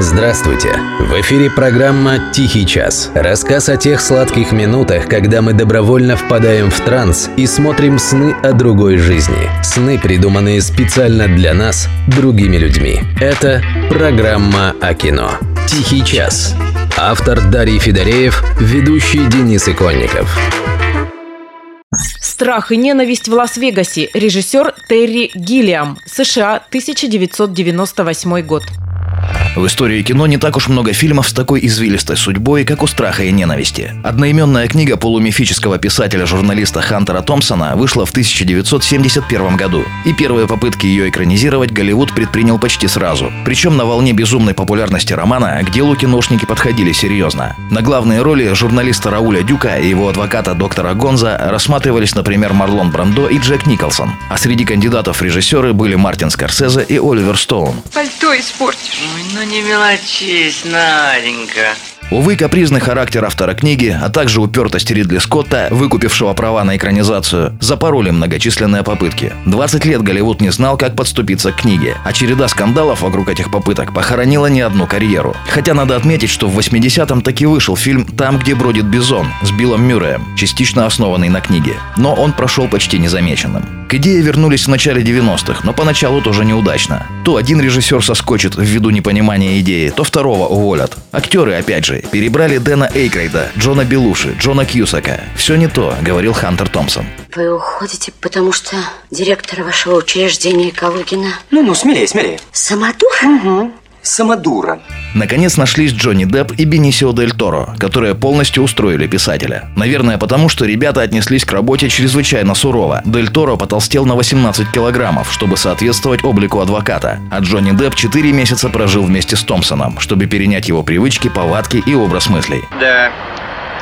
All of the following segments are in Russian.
Здравствуйте! В эфире программа «Тихий час». Рассказ о тех сладких минутах, когда мы добровольно впадаем в транс и смотрим сны о другой жизни. Сны, придуманные специально для нас, другими людьми. Это программа о кино. «Тихий час». Автор Дарий Федореев, ведущий Денис Иконников. «Страх и ненависть в Лас-Вегасе». Режиссер Терри Гиллиам. США, 1998 год. В истории кино не так уж много фильмов с такой извилистой судьбой, как у страха и ненависти. Одноименная книга полумифического писателя-журналиста Хантера Томпсона вышла в 1971 году, и первые попытки ее экранизировать Голливуд предпринял почти сразу. Причем на волне безумной популярности романа к делу киношники подходили серьезно. На главные роли журналиста Рауля Дюка и его адвоката доктора Гонза рассматривались, например, Марлон Брандо и Джек Николсон. А среди кандидатов в режиссеры были Мартин Скорсезе и Оливер Стоун. Пальто испортишь. Ой, ну не мелочись, Наденька. Увы, капризный характер автора книги, а также упертость Ридли Скотта, выкупившего права на экранизацию, запороли многочисленные попытки. 20 лет Голливуд не знал, как подступиться к книге, а череда скандалов вокруг этих попыток похоронила не одну карьеру. Хотя надо отметить, что в 80-м таки вышел фильм «Там, где бродит бизон» с Биллом Мюрреем, частично основанный на книге. Но он прошел почти незамеченным. К идее вернулись в начале 90-х, но поначалу тоже неудачно. То один режиссер соскочит ввиду непонимания идеи, то второго уволят. Актеры, опять же, перебрали Дэна Эйкрейда, Джона Белуши, Джона Кьюсака. Все не то, говорил Хантер Томпсон. Вы уходите, потому что директор вашего учреждения Калугина... Ну-ну, смелее, смелее. Самодур? Угу. Самодура. Наконец нашлись Джонни Депп и Бенисио Дель Торо, которые полностью устроили писателя. Наверное, потому что ребята отнеслись к работе чрезвычайно сурово. Дель Торо потолстел на 18 килограммов, чтобы соответствовать облику адвоката. А Джонни Депп 4 месяца прожил вместе с Томпсоном, чтобы перенять его привычки, повадки и образ мыслей. Да,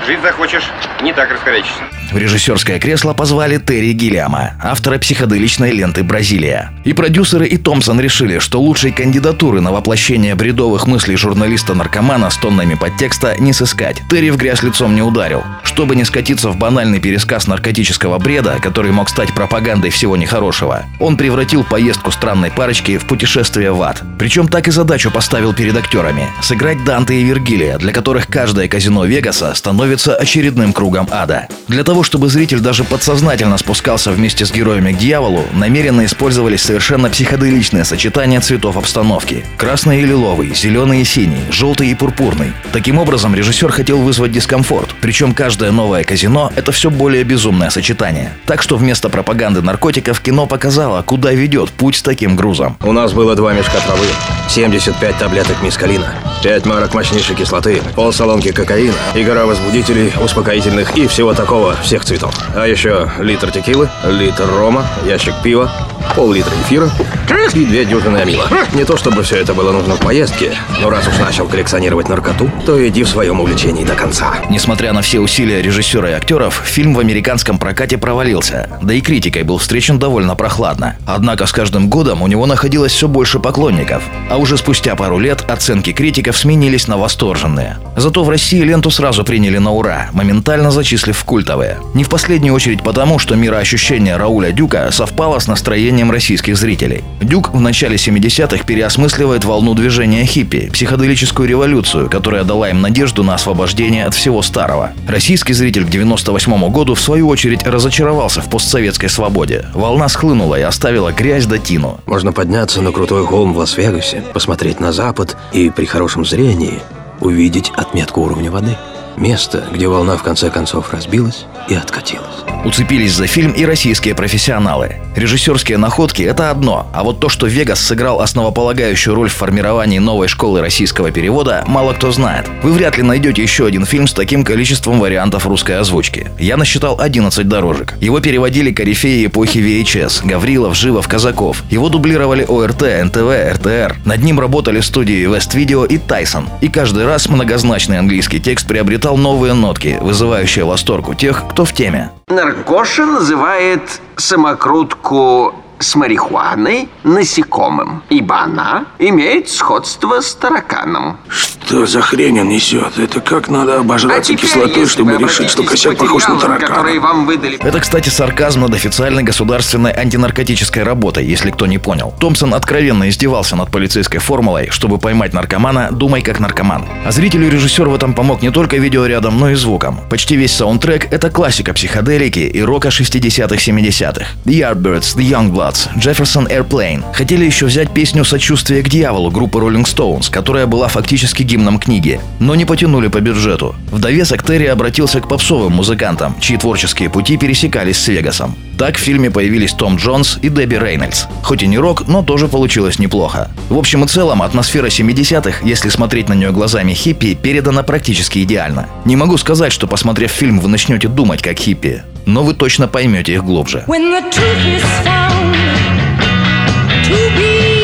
Жить захочешь, не так раскорячишься. В режиссерское кресло позвали Терри Гиллиама, автора психоделичной ленты «Бразилия». И продюсеры, и Томпсон решили, что лучшей кандидатуры на воплощение бредовых мыслей журналиста-наркомана с тоннами подтекста не сыскать. Терри в грязь лицом не ударил. Чтобы не скатиться в банальный пересказ наркотического бреда, который мог стать пропагандой всего нехорошего, он превратил поездку странной парочки в путешествие в ад. Причем так и задачу поставил перед актерами – сыграть Данте и Вергилия, для которых каждое казино Вегаса становится очередным кругом ада. Для того, чтобы зритель даже подсознательно спускался вместе с героями к дьяволу, намеренно использовались совершенно психоделичные сочетания цветов обстановки. Красный и лиловый, зеленый и синий, желтый и пурпурный. Таким образом, режиссер хотел вызвать дискомфорт. Причем каждое новое казино – это все более безумное сочетание. Так что вместо пропаганды наркотиков кино показало, куда ведет путь с таким грузом. У нас было два мешка травы, 75 таблеток мискалина, 5 марок мощнейшей кислоты, полсалонки кокаина и гора возбудителей возбудителей, успокоительных и всего такого, всех цветов. А еще литр текилы, литр рома, ящик пива, пол-литра эфира и две дюжины амила. Не то чтобы все это было нужно в поездке, но раз уж начал коллекционировать наркоту, то иди в своем увлечении до конца. Несмотря на все усилия режиссера и актеров, фильм в американском прокате провалился. Да и критикой был встречен довольно прохладно. Однако с каждым годом у него находилось все больше поклонников. А уже спустя пару лет оценки критиков сменились на восторженные. Зато в России ленту сразу приняли на ура, моментально зачислив в культовые. Не в последнюю очередь потому, что мироощущение Рауля Дюка совпало с настроением российских зрителей. Дюк в начале 70-х переосмысливает волну движения хиппи, психоделическую революцию, которая дала им надежду на освобождение от всего старого. Российский зритель к 98 году в свою очередь разочаровался в постсоветской свободе. Волна схлынула и оставила грязь до тину. Можно подняться на крутой холм в Лас-Вегасе, посмотреть на запад и при хорошем зрении увидеть отметку уровня воды. Место, где волна в конце концов разбилась и откатилась. Уцепились за фильм и российские профессионалы. Режиссерские находки – это одно, а вот то, что Вегас сыграл основополагающую роль в формировании новой школы российского перевода, мало кто знает. Вы вряд ли найдете еще один фильм с таким количеством вариантов русской озвучки. Я насчитал 11 дорожек. Его переводили корифеи эпохи VHS – Гаврилов, Живов, Казаков. Его дублировали ОРТ, НТВ, РТР. Над ним работали студии West Video и Tyson. И каждый раз многозначный английский текст приобретал новые нотки, вызывающие восторг у тех, кто в теме. Наркоша называет самокрутку с марихуаной насекомым, ибо она имеет сходство с тараканом. Что? За хрень он несет? Это как надо А обожраться теперь, кислотой, чтобы решить, что косяк похож на таракана? вам выдали Это, кстати, сарказм над официальной государственной антинаркотической работой, если кто не понял. Томпсон откровенно издевался над полицейской формулой, чтобы поймать наркомана, думай как наркоман. А зрителю режиссер в этом помог не только видеорядом, но и звуком. Почти весь саундтрек — это классика психоделики и рока 60-х-70-х. The Yardbirds, The Youngbloods, Jefferson Airplane. Хотели еще взять песню «Сочувствие к дьяволу» группы Rolling Stones, которая была фактически гимном книги, но не потянули по бюджету. В довесок Терри обратился к попсовым музыкантам, чьи творческие пути пересекались с Вегасом. Так в фильме появились Том Джонс и Дебби Рейнольдс. Хоть и не рок, но тоже получилось неплохо. В общем и целом, атмосфера 70-х, если смотреть на нее глазами хиппи, передана практически идеально. Не могу сказать, что посмотрев фильм, вы начнете думать как хиппи, но вы точно поймете их глубже. When the truth is found to be